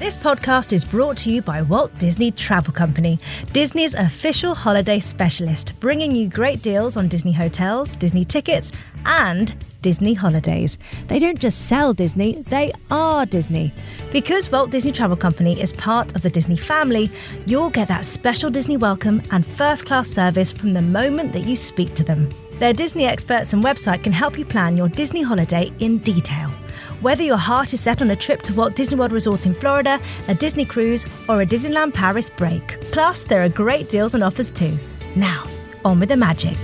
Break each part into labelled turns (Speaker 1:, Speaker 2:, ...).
Speaker 1: This podcast is brought to you by Walt Disney Travel Company, Disney's official holiday specialist, bringing you great deals on Disney hotels, Disney tickets, and Disney holidays. They don't just sell Disney, they are Disney. Because Walt Disney Travel Company is part of the Disney family, you'll get that special Disney welcome and first class service from the moment that you speak to them. Their Disney experts and website can help you plan your Disney holiday in detail. Whether your heart is set on a trip to Walt Disney World Resort in Florida, a Disney cruise, or a Disneyland Paris break. Plus, there are great deals and offers too. Now, on with the magic.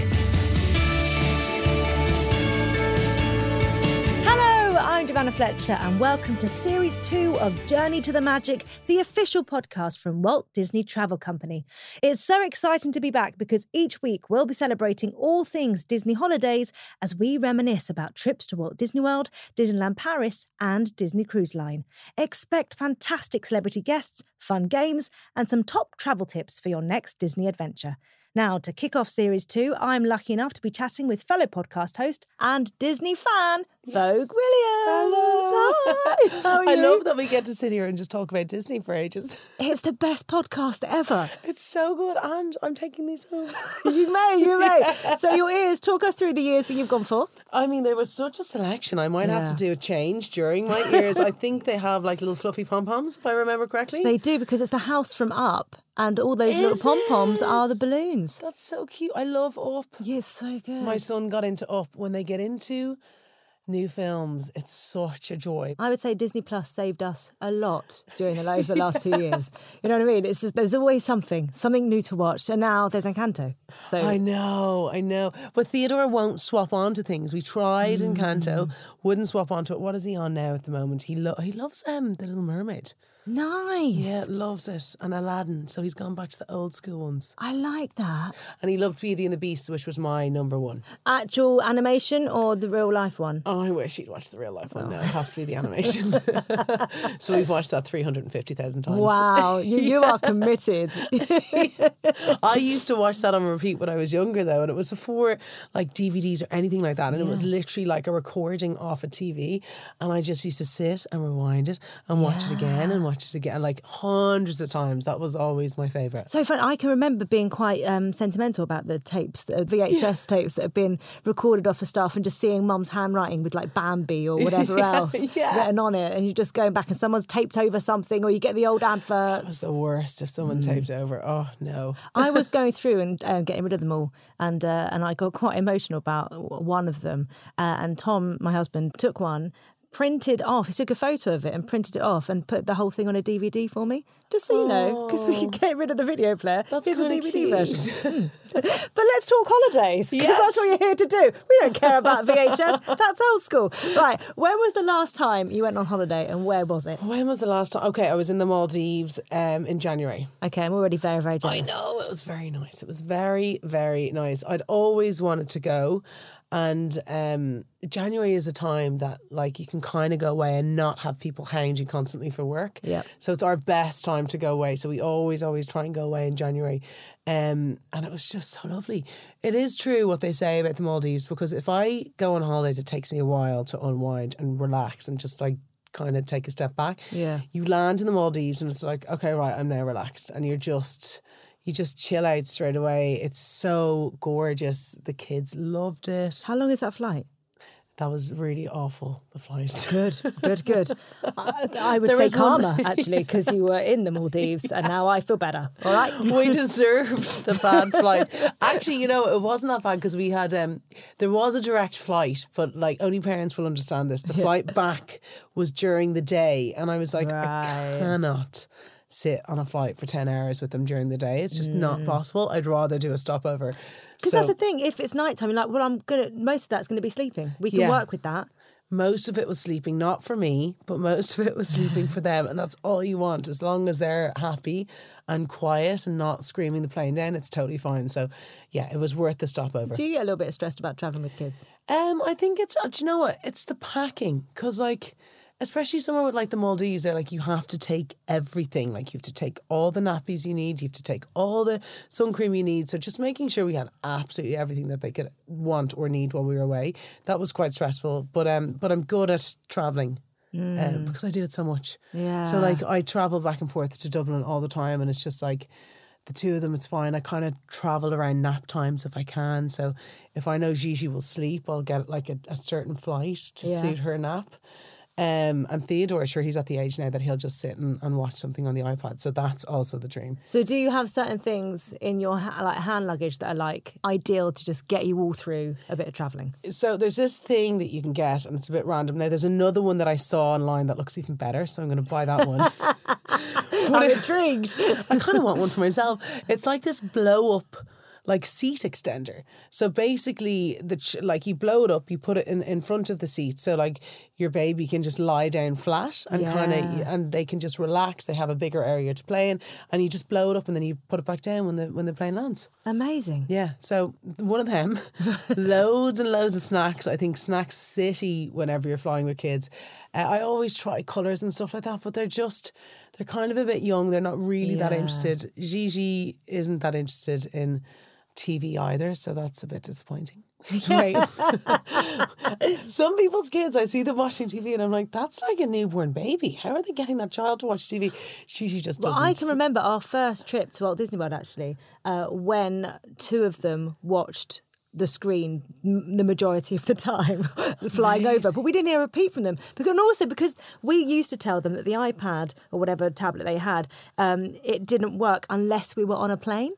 Speaker 1: Giovanna Fletcher, and welcome to Series 2 of Journey to the Magic, the official podcast from Walt Disney Travel Company. It's so exciting to be back because each week we'll be celebrating all things Disney holidays as we reminisce about trips to Walt Disney World, Disneyland Paris, and Disney Cruise Line. Expect fantastic celebrity guests, fun games, and some top travel tips for your next Disney adventure. Now, to kick off series two, I'm lucky enough to be chatting with fellow podcast host and Disney fan, Vogue Williams.
Speaker 2: Hello.
Speaker 1: Hi, how are
Speaker 2: I love that we get to sit here and just talk about Disney for ages.
Speaker 1: It's the best podcast ever.
Speaker 2: It's so good, and I'm taking these home.
Speaker 1: You may, you may. So, your ears, talk us through the years that you've gone for.
Speaker 2: I mean, there was such a selection. I might have to do a change during my ears. I think they have like little fluffy pom poms, if I remember correctly.
Speaker 1: They do because it's the house from up, and all those little pom poms are the balloons.
Speaker 2: That's so cute. I love Up.
Speaker 1: Yeah, it's so good.
Speaker 2: My son got into Up. When they get into new films, it's such a joy.
Speaker 1: I would say Disney Plus saved us a lot during the, over the last two years. You know what I mean? It's just, there's always something, something new to watch, and now there's Encanto. So
Speaker 2: I know, I know. But Theodore won't swap on to things. We tried
Speaker 1: Mm.
Speaker 2: Canto, wouldn't swap onto it. What is he on now at the moment? He lo- he loves um the Little Mermaid.
Speaker 1: Nice.
Speaker 2: Yeah, loves it. And Aladdin. So he's gone back to the old school ones.
Speaker 1: I like that.
Speaker 2: And he loved Beauty and the Beast, which was my number one.
Speaker 1: Actual animation or the real life one?
Speaker 2: Oh, I wish he'd watched the real life
Speaker 1: Oh.
Speaker 2: one. No, it oh. has to be the animation. so we've watched that 350,000 times.
Speaker 1: Wow, you, you are committed.
Speaker 2: I used to watch that on repeat when I was younger, though, and it was before like DVDs or anything like that. And it was literally like a recording off a TV. And I just used to sit and rewind it and watch it again and watch it again, like hundreds of times. That was always my favourite.
Speaker 1: So fun. I can remember being quite um, sentimental about the tapes, the VHS tapes that have been recorded off of stuff, and just seeing Mum's handwriting with like Bambi or whatever
Speaker 2: Yeah,
Speaker 1: else
Speaker 2: yeah.
Speaker 1: written on it, and you're just going back and someone's taped over something, or you get the old advert.
Speaker 2: It was the worst if someone taped over. Oh, no.
Speaker 1: I was going through and uh, getting rid of them all, and uh, and I got quite emotional about one of them. Uh, and Tom, my husband, took one. Printed off, he took a photo of it and printed it off and put the whole thing on a DVD for me, just so you know, because we can get rid of the video player.
Speaker 2: That's
Speaker 1: Here's a DVD
Speaker 2: cute.
Speaker 1: version. but let's talk holidays because
Speaker 2: Yes.
Speaker 1: that's what you're here to do. We don't care about VHS. that's old school. Right. When was the last time you went on holiday and where was it?
Speaker 2: When was the last time? Okay, I was in the Maldives um, in January.
Speaker 1: Okay, I'm already very, very jealous.
Speaker 2: I know it was very nice. It was very very nice. I'd always wanted to go, and um, January is a time that like you can kind of go away and not have people hounding you constantly for work.
Speaker 1: Yeah.
Speaker 2: So it's our best time to go away. So we always always try and go away in January, um, and it was just so lovely. It is true what they say about the Maldives because if I go on holidays, it takes me a while to unwind and relax and just like kind of take a step back.
Speaker 1: Yeah.
Speaker 2: You land in the Maldives and it's like, okay, right, I'm now relaxed. And you're just, you just chill out straight away. It's so gorgeous. The kids loved it.
Speaker 1: How long is that flight?
Speaker 2: That was really awful, the flight.
Speaker 1: Good, good, good. I, I would
Speaker 2: There
Speaker 1: say
Speaker 2: was one-
Speaker 1: karma, actually, because you were in the Maldives and now I feel better. All right.
Speaker 2: we deserved the bad flight. Actually, you know, it wasn't that bad because we had um there was a direct flight, but like only parents will understand this. The flight back was during the day, and I was like,
Speaker 1: Right.
Speaker 2: I cannot sit on a flight for 10 hours with them during the day. It's just not possible. I'd rather do a stopover.
Speaker 1: Because
Speaker 2: So
Speaker 1: that's the thing. If it's nighttime, you're like, well, I'm gonna. Most of that's gonna be sleeping. We can
Speaker 2: Yeah.
Speaker 1: work with that.
Speaker 2: most of it was sleeping, not for me, but most of it was sleeping for them. And that's all you want. As long as they're happy and quiet and not screaming the plane down, it's totally fine. So, yeah, it was worth the stopover.
Speaker 1: Do you get a little bit stressed about traveling with kids?
Speaker 2: Um, I think it's uh, do you know what? It's the packing because like, especially somewhere with like the Maldives, they're like you have to take everything. Like you have to take all the nappies you need. You have to take all the sun cream you need. So just making sure we had absolutely everything that they could want or need while we were away. That was quite stressful. But um, but I'm good at traveling. um, because I do it so much.
Speaker 1: Yeah.
Speaker 2: So like I travel back and forth to Dublin all the time, and it's just like the two of them. It's fine. I kind of travel around nap times if I can. So if I know Gigi will sleep, I'll get like a, a certain flight to
Speaker 1: Yeah.
Speaker 2: suit her nap. Um, and Theodore, sure, he's at the age now that he'll just sit and, and watch something on the iPad. So that's also the dream.
Speaker 1: So, do you have certain things in your ha- like hand luggage that are like ideal to just get you all through a bit of traveling?
Speaker 2: So there's this thing that you can get, and it's a bit random. Now there's another one that I saw online that looks even better, so I'm going to buy that one.
Speaker 1: I'm intrigued.
Speaker 2: I kind of want one for myself. It's like this blow up, like seat extender. So basically, the ch- like you blow it up, you put it in, in front of the seat, so like your baby can just lie down flat and kind of, and they can just relax. They have a bigger area to play in, and you just blow it up, and then you put it back down when the when the plane lands.
Speaker 1: Amazing.
Speaker 2: Yeah, so one of them, loads and loads of snacks. I think snacks City whenever you're flying with kids. Uh, I always try colours and stuff like that, but they're just, they're kind of a bit young. They're not really that interested. Gigi isn't that interested in TV either, so that's a bit disappointing.
Speaker 1: Great.
Speaker 2: Some people's kids, I see them watching TV and I'm like, that's like a newborn baby. How are they getting that child to watch TV? She, she just
Speaker 1: Well,
Speaker 2: doesn't.
Speaker 1: I can remember our first trip to Walt Disney World actually, uh, when two of them watched the screen m- the majority of the time flying over, but we didn't hear a peep from them. Because and also because we used to tell them that the iPad or whatever tablet they had, um, it didn't work unless we were on a plane.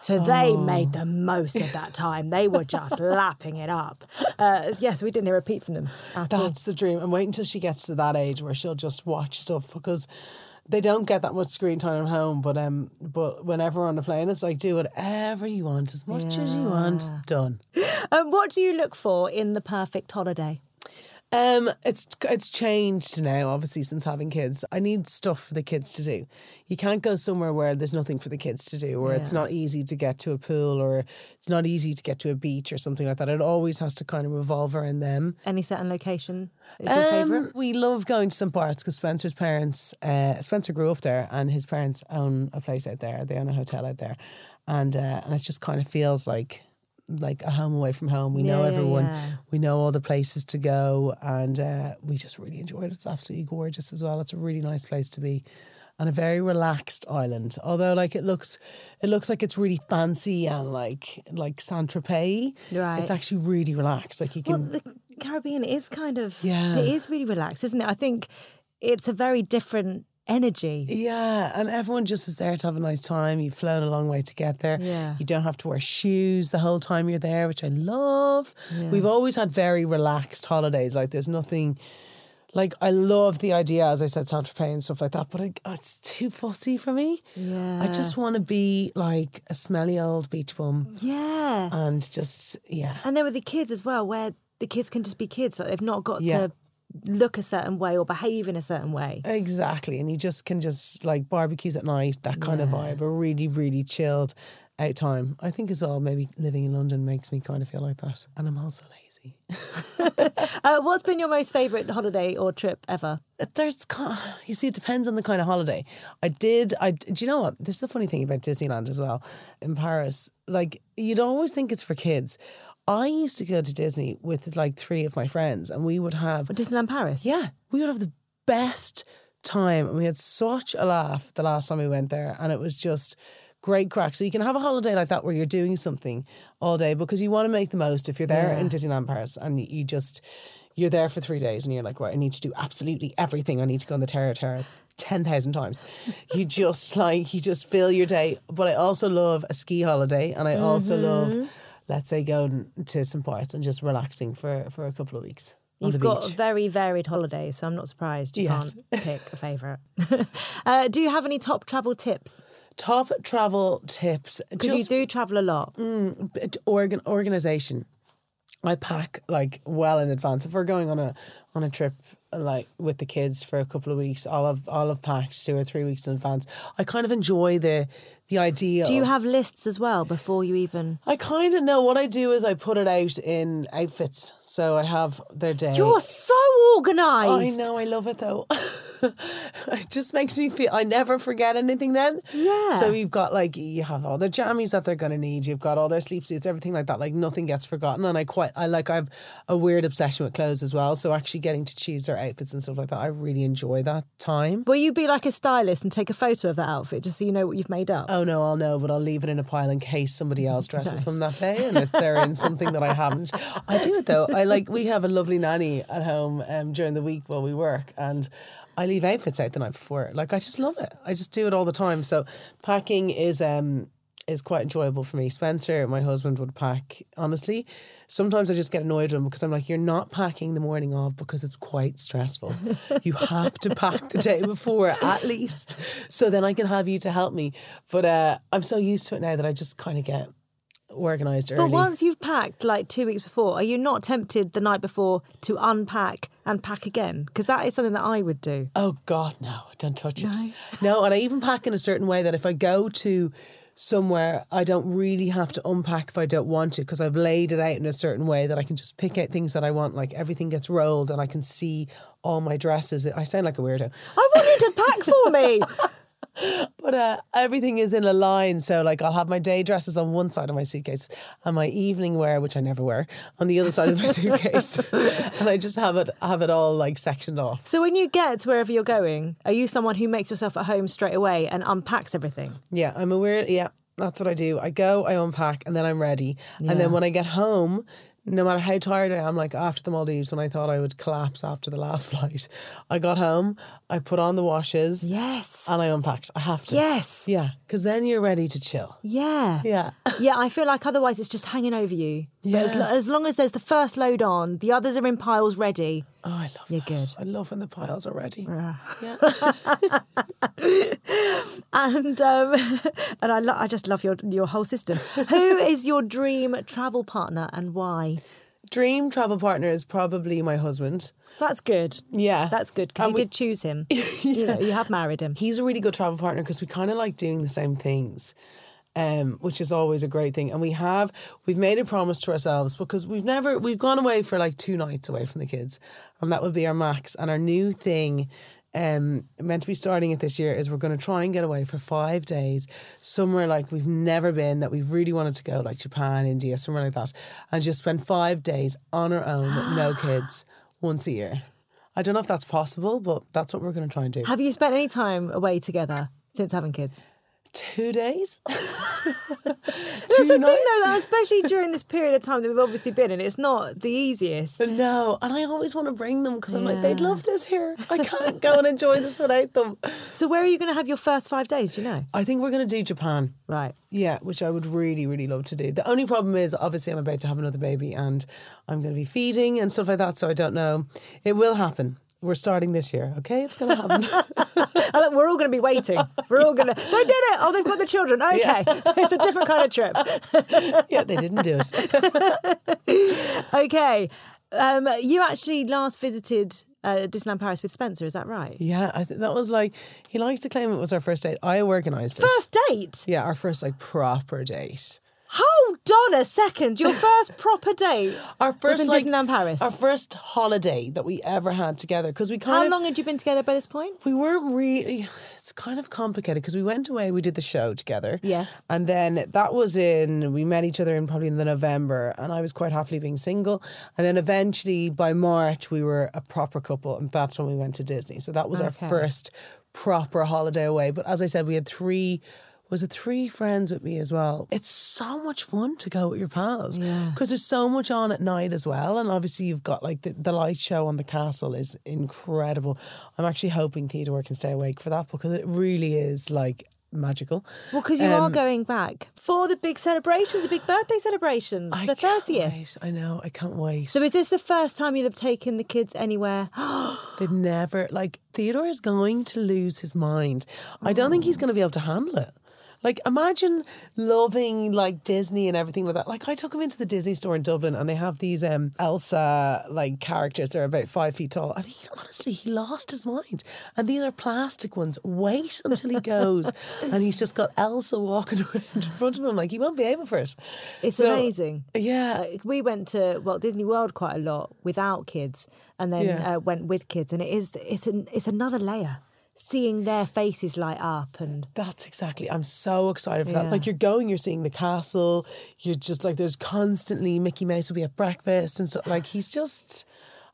Speaker 1: So they made the most of that time. They were just lapping it up. Uh, yes, we didn't hear a peep from them at all.
Speaker 2: That's the dream. And wait until she gets to that age where she'll just watch stuff because they don't get that much screen time at home. But um, but whenever on the plane, it's like do whatever you want, as much as you want, done.
Speaker 1: Um, what do you look for in the perfect holiday?
Speaker 2: Um, it's it's changed now, obviously, since having kids. I need stuff for the kids to do. You can't go somewhere where there's nothing for the kids to do, or it's not easy to get to a pool, or it's not easy to get to a beach or something like that. It always has to kind of revolve around them.
Speaker 1: Any certain location is your
Speaker 2: Um,
Speaker 1: favourite?
Speaker 2: We love going to St. Bart's because Spencer's parents, uh, Spencer grew up there, and his parents own a place out there. They own a hotel out there, and uh, and it just kind of feels like like a home away from home. We know
Speaker 1: Yeah, yeah,
Speaker 2: everyone,
Speaker 1: yeah.
Speaker 2: we know all the places to go, and uh, we just really enjoyed it. It's absolutely gorgeous as well. It's a really nice place to be. And a very relaxed island, although like it looks, it looks like it's really fancy and like like Saint Tropez.
Speaker 1: Right.
Speaker 2: It's actually really relaxed. Like you can.
Speaker 1: Well,
Speaker 2: can,
Speaker 1: the Caribbean is kind of
Speaker 2: Yeah.
Speaker 1: it is really relaxed, isn't it? I think it's a very different energy.
Speaker 2: Yeah, and everyone just is there to have a nice time. You've flown a long way to get there.
Speaker 1: Yeah.
Speaker 2: You don't have to wear shoes the whole time you're there, which I love. We've always had very relaxed holidays. Like there's nothing like I love the idea, as I said, Saint Tropez and stuff like that, but I, oh, it's too fussy for me.
Speaker 1: Yeah.
Speaker 2: I just want to be like a smelly old beach bum
Speaker 1: Yeah.
Speaker 2: and just yeah.
Speaker 1: And then with the kids as well, where the kids can just be kids. Like they've not got
Speaker 2: Yeah.
Speaker 1: to look a certain way or behave in a certain way.
Speaker 2: Exactly. And you just can just like barbecues at night, that kind of vibe, a really, really chilled out time. I think as well, maybe living in London makes me kind of feel like that. And I'm also lazy.
Speaker 1: Uh, what's been your most favourite holiday or trip ever?
Speaker 2: There's, ki- you see, it depends on the kind of holiday. I did, I, do you know what? This is the funny thing about Disneyland as well in Paris. Like, you'd always think it's for kids. I used to go to Disney with like three of my friends and we would have
Speaker 1: Disneyland Paris.
Speaker 2: Yeah, we would have the best time, and we had such a laugh the last time we went there, and it was just great crack. So you can have a holiday like that where you're doing something all day because you want to make the most. If you're there in Disneyland Paris and you just you're there for three days and you're like, right, I need to do absolutely everything. I need to go on the Tower of Terror. 10,000 times. You just like, you just fill your day. But I also love a ski holiday and I also
Speaker 1: Mm-hmm.
Speaker 2: love, let's say, going to some parts and just relaxing for, for a couple of weeks.
Speaker 1: You've got
Speaker 2: beach.
Speaker 1: very varied holidays, so I'm not surprised you
Speaker 2: Yes.
Speaker 1: can't pick a favourite. uh, do you have any top travel tips?
Speaker 2: Top travel tips.
Speaker 1: Because you do travel a lot.
Speaker 2: bit organ organization. I pack like well in advance. If we're going on a on a trip like with the kids for a couple of weeks, I'll have I'll have packed two or three weeks in advance. I kind of enjoy the the ideal.
Speaker 1: Do you have lists as well before you even?
Speaker 2: I kind of know what I do is I put it out in outfits. So I have their day.
Speaker 1: You're so organised.
Speaker 2: I know, I love it though. it just makes me feel I never forget anything then.
Speaker 1: Yeah.
Speaker 2: So you've got like you have all the jammies that they're gonna need, you've got all their sleep suits, everything like that. Like nothing gets forgotten. And I quite I like I've a weird obsession with clothes as well. So actually getting to choose their outfits and stuff like that, I really enjoy that time.
Speaker 1: Will you be like a stylist and take a photo of that outfit just so you know what you've made up?
Speaker 2: Oh no, I'll know, but I'll leave it in a pile in case somebody else dresses them that day, and if they're in something that I haven't, I do it though. I like we have a lovely nanny at home um, during the week while we work, and I leave outfits out the night before. Like I just love it. I just do it all the time. So packing is um is quite enjoyable for me. Spencer, my husband, would pack. Honestly, sometimes I just get annoyed with him because I'm like, you're not packing the morning of because it's quite stressful. you have to pack the day before at least, so then I can have you to help me. But uh, I'm so used to it now that I just kind of get organized early.
Speaker 1: But once you've packed like two weeks before, are you not tempted the night before to unpack and pack again? Because that is something that I would do.
Speaker 2: Oh God, no! Don't touch it. No, and I even pack in a certain way that if I go to somewhere, I don't really have to unpack if I don't want to because I've laid it out in a certain way that I can just pick out things that I want. Like everything gets rolled and I can see all my dresses. I sound like a weirdo,
Speaker 1: I want you to pack for me.
Speaker 2: but uh, everything is in a line. So like I'll have my day dresses on one side of my suitcase and my evening wear, which I never wear, on the other side of my suitcase, and I just have it have it all like sectioned off.
Speaker 1: So when you get to wherever you're going, are you someone who makes yourself at home straight away and unpacks everything?
Speaker 2: Yeah, I'm aware. Yeah, that's what I do. I go, I unpack, and then I'm ready. And then when I get home, no matter how tired I am, like after the Maldives, when I thought I would collapse after the last flight, I got home, I put on the washes,
Speaker 1: Yes.
Speaker 2: and I unpacked. I have to.
Speaker 1: Yes.
Speaker 2: Yeah, because then you're ready to chill.
Speaker 1: Yeah.
Speaker 2: Yeah.
Speaker 1: Yeah, I feel like otherwise it's just hanging over you. But as,
Speaker 2: Yeah.
Speaker 1: as long as there's the first load on, the others are in piles ready.
Speaker 2: Oh, I love
Speaker 1: You're
Speaker 2: that.
Speaker 1: good.
Speaker 2: I love when the piles are ready. Ah. Yeah.
Speaker 1: And um, and I lo- I just love your your whole system. Who is your dream travel partner and why?
Speaker 2: Dream travel partner is probably my husband.
Speaker 1: That's good.
Speaker 2: Yeah.
Speaker 1: That's good because you
Speaker 2: we-
Speaker 1: did choose him. You know, you have married him.
Speaker 2: he's a really good travel partner because we kind of like doing the same things um, which is always a great thing and we have we've made a promise to ourselves because we've never we've gone away for like two nights away from the kids and that would be our max and our new thing um meant to be starting it this year is we're going to try and get away for five days somewhere like we've never been that we've really wanted to go like japan india somewhere like that and just spend five days on our own with no kids once a year i don't know if that's possible but that's what we're going to try and do
Speaker 1: Have you spent any time away together since having kids?
Speaker 2: Two days.
Speaker 1: That's the thing, though, that especially during this period of time that we've obviously been in, it's not the easiest.
Speaker 2: No, and I always want to bring them because I'm like, they'd love this here. I can't go and enjoy this without them.
Speaker 1: So, where are you going to have your first five days? Do you know?
Speaker 2: I think we're going to do Japan.
Speaker 1: Right.
Speaker 2: Yeah, which I would really, really love to do. The only problem is, obviously, I'm about to have another baby and I'm going to be feeding and stuff like that. So I don't know. It will happen. We're starting this year, okay? It's going to happen.
Speaker 1: We're all going to be waiting. We're all going to. They did it. Oh, they've got the children. Okay, it's a different kind of trip.
Speaker 2: yeah, they didn't do it.
Speaker 1: Okay, um, you actually last visited uh, Disneyland Paris with Spencer. Is that right?
Speaker 2: Yeah, I think that was like, he likes to claim it was our first date. I organised it.
Speaker 1: First date.
Speaker 2: Yeah, our first like proper date.
Speaker 1: Hold on a second. Your first proper date.
Speaker 2: Our first
Speaker 1: in
Speaker 2: like,
Speaker 1: Disneyland Paris?
Speaker 2: Our first holiday that we ever had together because we kind
Speaker 1: How
Speaker 2: of
Speaker 1: long had you been together by this point?
Speaker 2: we weren't really. It's kind of complicated because we went away. We did the show together.
Speaker 1: Yes.
Speaker 2: and then that was in. We met each other in probably in the November, and I was quite happily being single. And then eventually by March we were a proper couple, and that's when we went to Disney. So that was our first proper holiday away. But as I said, we had three. Was it three friends with me as well? It's so much fun to go with your pals
Speaker 1: Yeah.
Speaker 2: because there's so much on at night as well, and obviously you've got like the, the light show on the castle is incredible. I'm actually hoping Theodore can stay awake for that because it really is like magical.
Speaker 1: Well, because you are um, going back for the big celebrations, the big birthday celebrations,
Speaker 2: I
Speaker 1: the thirtieth.
Speaker 2: I know. I can't wait.
Speaker 1: So, is this the first time you'll have taken the kids anywhere?
Speaker 2: They've never like Theodore is going to lose his mind. I don't think he's going to be able to handle it. Like imagine loving like Disney and everything like that. Like I took him into the Disney store in Dublin and they have these um Elsa like characters. They're about five feet tall. And he honestly he lost his mind. And these are plastic ones. Wait until he goes and he's just got Elsa walking around in front of him like he won't be able for it.
Speaker 1: It's
Speaker 2: So,
Speaker 1: amazing.
Speaker 2: Yeah.
Speaker 1: Like, we went to Walt Disney World quite a lot without kids, and then
Speaker 2: Yeah.
Speaker 1: uh, went with kids, and it is it's an it's another layer. Seeing their faces light up and
Speaker 2: That's exactly. I'm so excited for
Speaker 1: Yeah.
Speaker 2: that. Like you're going, you're seeing the castle. You're just like there's constantly Mickey Mouse will be at breakfast and stuff. Like he's just.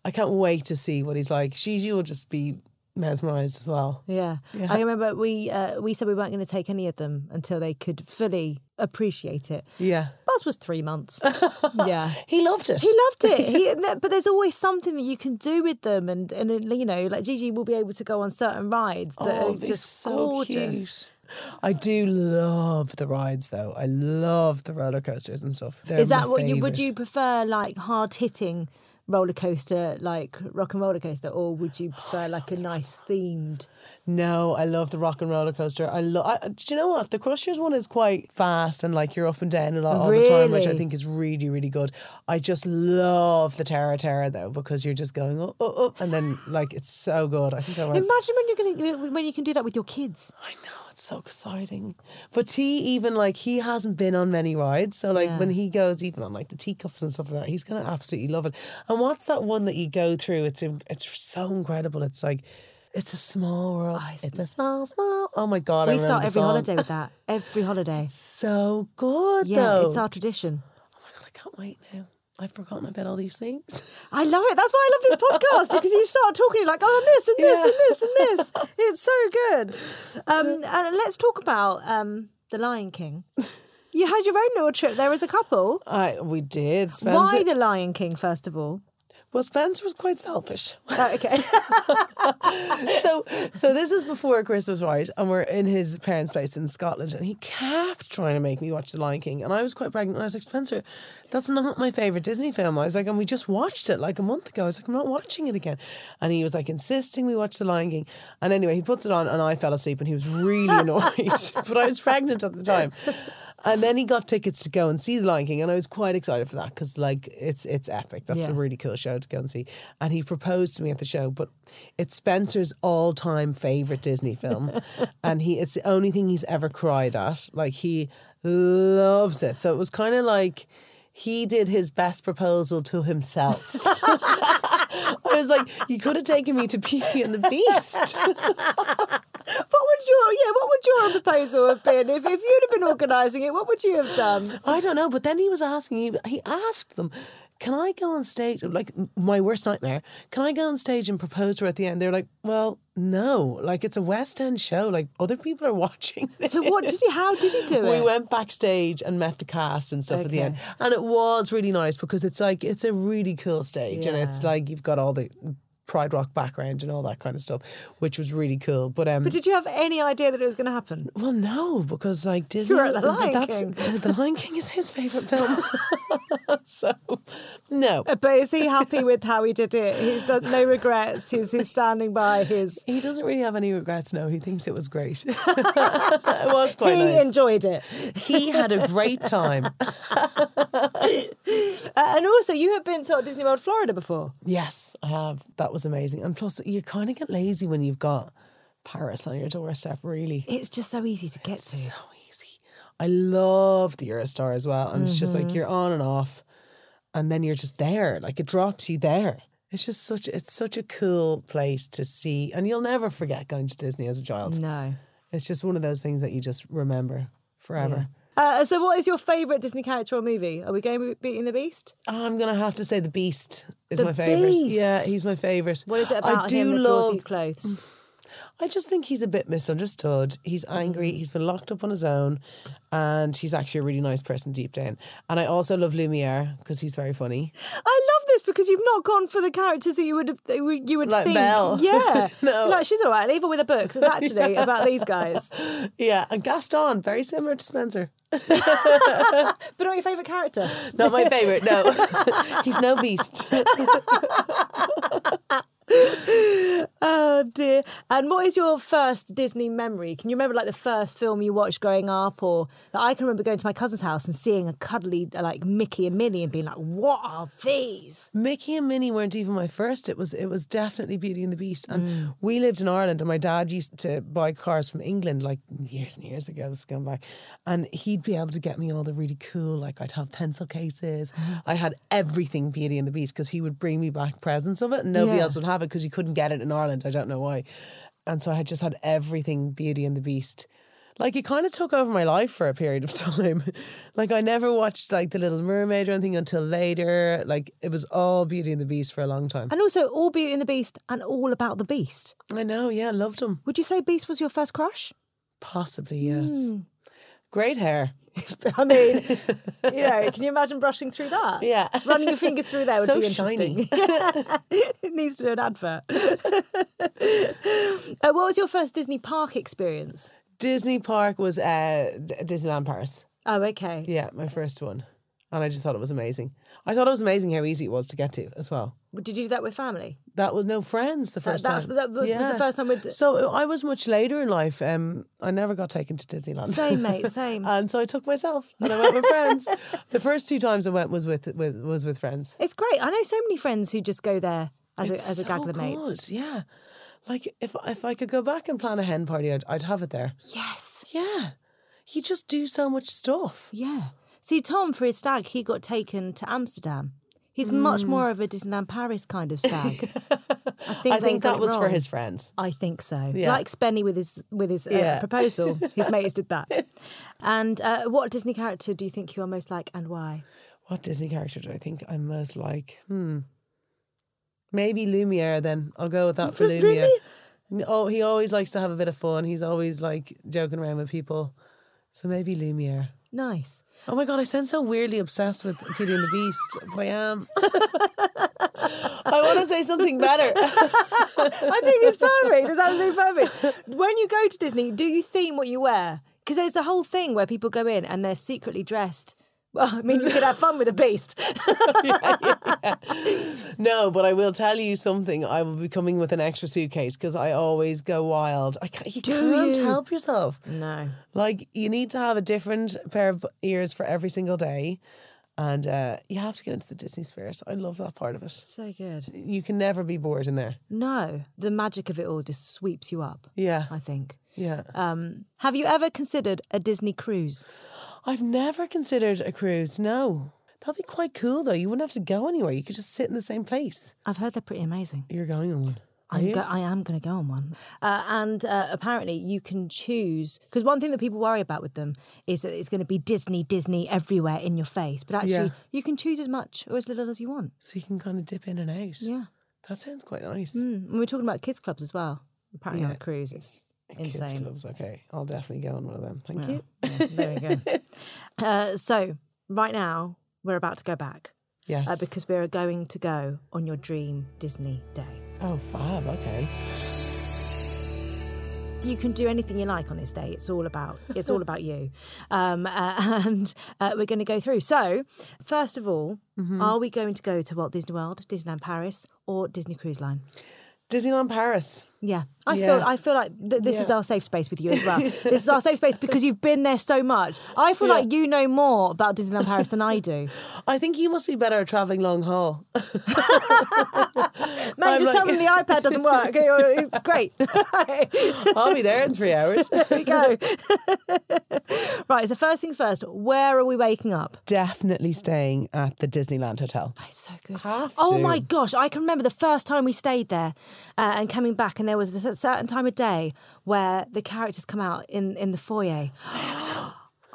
Speaker 2: I can't wait to see what he's like. Gigi will just be mesmerized as well.
Speaker 1: yeah.
Speaker 2: Yeah.
Speaker 1: I remember we uh, we said we weren't going to take any of them until they could fully appreciate it.
Speaker 2: Yeah,
Speaker 1: Buzz was three months. yeah.
Speaker 2: he loved it.
Speaker 1: He loved it. He, but there's always something that you can do with them, and and you know, like Gigi will be able to go on certain rides that
Speaker 2: Oh,
Speaker 1: are just
Speaker 2: so
Speaker 1: gorgeous.
Speaker 2: cute. I do love the rides though. I love the roller coasters and stuff. They're
Speaker 1: Is that what you would you prefer like hard hitting roller coaster like rock and roller coaster or would you oh, prefer like a nice themed
Speaker 2: No, I love the rock and roller coaster. I love. Do you know what? The Crush's one is quite fast and like you're up and down a lot all the time, which I think is really, really good. I just love the Tower of Terror though because you're just going up, up, up, and then like it's so good. I think I went.
Speaker 1: imagine when you're gonna when you can do that with your kids
Speaker 2: I know it's so exciting. But he even like he hasn't been on many rides, so like
Speaker 1: Yeah.
Speaker 2: when he goes even on like the teacups and stuff like that, he's gonna absolutely love it. And what's that one that you go through? It's it's so incredible. It's like. It's a small world. it's a small, small. Oh my god!
Speaker 1: We start every holiday with that every holiday
Speaker 2: So good
Speaker 1: yeah
Speaker 2: though.
Speaker 1: it's our tradition
Speaker 2: oh my god! I can't wait now. I've forgotten about all these things.
Speaker 1: I love it. That's why I love this podcast because you start talking you're like, oh, and this and this
Speaker 2: Yeah.
Speaker 1: and this and this. It's so good. Um, and let's talk about um, the Lion King. You had your own little trip there as a couple.
Speaker 2: I we did. Spencer.
Speaker 1: Why the Lion King, first of all?
Speaker 2: Well, Spencer was quite selfish.
Speaker 1: Oh, okay.
Speaker 2: so so this is before Christmas, right? And we're in his parents' place in Scotland, and he kept trying to make me watch The Lion King, and I was quite pregnant. And I was like, Spencer, that's not my favorite Disney film. I was like, and we just watched it like a month ago. I was like, I'm not watching it again, and he was like insisting we watch The Lion King. And anyway, he puts it on, and I fell asleep, and he was really annoyed. but I was pregnant at the time. And then he got tickets to go and see The Lion King, and I was quite excited for that because, like, it's it's epic. That's
Speaker 1: Yeah.
Speaker 2: a really cool show to go and see. And he proposed to me at the show, but it's Spencer's all time favorite Disney film, and he it's the only thing he's ever cried at. Like he loves it. So it was kind of like he did his best proposal to himself. I was like, you could have taken me to Beauty and the Beast.
Speaker 1: what would your yeah? What would your proposal have been if, if you'd have been organising it? What would you have done?
Speaker 2: I don't know, but then he was asking. He, he asked them, "Can I go on stage? Like my worst nightmare. Can I go on stage and propose to her at the end?" They're like, "Well, no. Like it's a West End show. Like other people are watching."
Speaker 1: So what did he? How did he do it?
Speaker 2: We went backstage and met the cast and stuff at the end, and it was really nice because it's like it's a really cool stage, and it's like you've got all the Pride Rock background and all that kind of stuff, which was really cool. But um,
Speaker 1: But did you have any idea that it was going to happen?
Speaker 2: well, no, because like Disney,
Speaker 1: The Lion
Speaker 2: that's
Speaker 1: King.
Speaker 2: the Lion King is his favorite film. so, no,
Speaker 1: But is he happy with how he did it? He's done no regrets. He's he's standing by his.
Speaker 2: he doesn't really have any regrets. No, he thinks it was great. it was quite
Speaker 1: he
Speaker 2: nice.
Speaker 1: enjoyed it.
Speaker 2: he had a great time.
Speaker 1: Uh, and also, you have been to Disney World Florida before.
Speaker 2: Yes, I have. That was amazing. And plus, you kind of get lazy when you've got Paris on your doorstep. Really,
Speaker 1: It's just so easy to get to.
Speaker 2: so easy. I love the Eurostar as well, and it's just like mm-hmm. you're on and off, and then you're just there. Like it drops you there. It's just such. It's such a cool place to see, and you'll never forget going to Disney as a child.
Speaker 1: No.
Speaker 2: It's just one of those things that you just remember forever.
Speaker 1: Uh, so, what is your favourite Disney character or movie? Are we going with Beauty and the Beast?
Speaker 2: I'm gonna have to say the Beast is
Speaker 1: The
Speaker 2: my favorite. Yeah, he's my favorite.
Speaker 1: What is it
Speaker 2: I
Speaker 1: about
Speaker 2: do
Speaker 1: him that
Speaker 2: love,
Speaker 1: draws you close?
Speaker 2: I just think he's a bit misunderstood. He's angry. Mm. He's been locked up on his own, and he's actually a really nice person deep down. And I also love Lumiere because he's very funny.
Speaker 1: I love this because you've not gone for the characters that you would have, you would-
Speaker 2: Like
Speaker 1: think.
Speaker 2: Belle.
Speaker 1: Yeah,
Speaker 2: No.
Speaker 1: like she's all right. Leave her with the books. It's actually about these guys.
Speaker 2: Yeah, and Gaston, very similar to Spencer.
Speaker 1: But not your favourite character.
Speaker 2: Not my favorite. No, he's no beast.
Speaker 1: Oh dear. And what is your first Disney memory? Can you remember like the first film you watched growing up or like, I can remember going to my cousin's house and seeing a cuddly like Mickey and Minnie and being like, What are these?
Speaker 2: Mickey and Minnie weren't even my first. It was it was definitely Beauty and the Beast. And mm. we lived in Ireland and my dad used to buy cars from England like years and years ago, this is going back. And he'd be able to get me all the really cool, like I'd have pencil cases. I had everything Beauty and the Beast because he would bring me back presents of it and nobody
Speaker 1: Yeah.
Speaker 2: else would have it because you couldn't get it in Ireland. I don't know why. And so I had just had everything Beauty and the Beast. Like it kind of took over my life for a period of time. like I never watched like The Little Mermaid or anything until later. Like it was all Beauty and the Beast for a long time.
Speaker 1: And also all Beauty and the Beast and all about the Beast.
Speaker 2: I know, yeah, loved him.
Speaker 1: Would you say Beast was your first crush?
Speaker 2: Possibly, yes. Hmm. Great hair.
Speaker 1: I mean, you know, can you imagine brushing through that?
Speaker 2: Yeah.
Speaker 1: Running your fingers through there would
Speaker 2: So
Speaker 1: be interesting.
Speaker 2: shiny.
Speaker 1: it needs to do an advert. uh, what was your first Disney park experience?
Speaker 2: Disney Park was uh, Disneyland Paris.
Speaker 1: Oh, okay.
Speaker 2: Yeah, my first one. And I just thought it was amazing. I thought it was amazing how easy it was to get to as well.
Speaker 1: Did you do that with family?
Speaker 2: That was no friends the first
Speaker 1: that,
Speaker 2: time.
Speaker 1: that was was the first time with.
Speaker 2: So I was much later in life. Um, I never got taken to Disneyland.
Speaker 1: Same, mate, same.
Speaker 2: and so I took myself and I went with friends. The first two times I went was with, with was with friends.
Speaker 1: It's great. I know so many friends who just go there as a,
Speaker 2: It's
Speaker 1: as a gag of the mates.
Speaker 2: Yeah, like if if I could go back and plan a hen party, I'd, I'd have it there.
Speaker 1: Yes.
Speaker 2: Yeah, you just do so much stuff.
Speaker 1: Yeah. See, Tom, for his stag, he got taken to Amsterdam. He's much
Speaker 2: Mm.
Speaker 1: more of a Disneyland Paris kind of stag. I think,
Speaker 2: I think that was for his friends.
Speaker 1: I think so.
Speaker 2: Yeah.
Speaker 1: Like Spenny with his with his uh,
Speaker 2: Yeah.
Speaker 1: proposal. His mates did that. And uh, what Disney character do you think you are most like, and why?
Speaker 2: What Disney character do I think I'm most like? Hmm. Maybe Lumiere. Then I'll go with that for
Speaker 1: Really?
Speaker 2: Lumiere. Oh, he always likes to have a bit of fun. He's always like joking around with people. So maybe Lumiere.
Speaker 1: Nice.
Speaker 2: Oh my god, I sound so weirdly obsessed with Beauty and the Beast, but I am. I want to say something better.
Speaker 1: I think it's perfect. It's absolutely perfect. When you go to Disney, do you theme what you wear? Because there's a whole thing where people go in and they're secretly dressed. Well, I mean, you could have fun with a beast.
Speaker 2: No, but I will tell you something. I will be coming with an extra suitcase because I always go wild. I can't, you can't
Speaker 1: you?
Speaker 2: help yourself.
Speaker 1: No.
Speaker 2: Like you need to have a different pair of ears for every single day, and uh, you have to get into the Disney spirit. I love that part of it.
Speaker 1: So good.
Speaker 2: You can never be bored in there.
Speaker 1: No, the magic of it all just sweeps you up,
Speaker 2: Yeah,
Speaker 1: I think.
Speaker 2: yeah.
Speaker 1: Um, have you ever considered a Disney cruise?
Speaker 2: I've never considered a cruise. No, that'd be quite cool though. You wouldn't have to go anywhere. You could just sit in the same place.
Speaker 1: I've heard they're pretty amazing.
Speaker 2: You're going on one.
Speaker 1: I'm go- I am going to go on one. Uh, and uh, apparently, you can choose because one thing that people worry about with them is that it's going to be Disney, Disney everywhere in your face. But actually,
Speaker 2: Yeah.
Speaker 1: you can choose as much or as little as you want.
Speaker 2: so you can kind of dip in and out.
Speaker 1: Yeah.
Speaker 2: that sounds quite nice.
Speaker 1: Mm. And we're talking about kids' clubs as well. Apparently, on
Speaker 2: Yeah.
Speaker 1: a cruise, it's
Speaker 2: Kids
Speaker 1: insane.
Speaker 2: clubs, okay. I'll definitely go on one of them. Thank you.
Speaker 1: Yeah, there we go. uh, so, right now, we're about to go back
Speaker 2: Yes.
Speaker 1: uh, because we're going to go on your dream Disney day.
Speaker 2: oh, fab. Okay.
Speaker 1: you can do anything you like on this day. It's all about it's all about you, um, uh, and uh, we're going to go through. So, first of all,
Speaker 2: Mm-hmm.
Speaker 1: are we going to go to Walt Disney World, Disneyland Paris, or Disney Cruise Line?
Speaker 2: Disneyland Paris.
Speaker 1: Yeah, I
Speaker 2: Yeah.
Speaker 1: feel I feel like th- this is our safe space with you as well. this is our safe space because you've been there so much. I feel
Speaker 2: Yeah.
Speaker 1: like you know more about Disneyland Paris than I do.
Speaker 2: I think you must be better at traveling long haul.
Speaker 1: Man,
Speaker 2: I'm
Speaker 1: just tell
Speaker 2: like-
Speaker 1: them the iPad doesn't work. It's great.
Speaker 2: I'll be there in three hours.
Speaker 1: there we go. right. So first things first. Where are we waking up?
Speaker 2: Definitely staying at the Disneyland Hotel.
Speaker 1: It's so good. Oh my gosh, I can remember the first time we stayed there uh, and coming back, and there was a certain time of day where the characters come out in, in the foyer.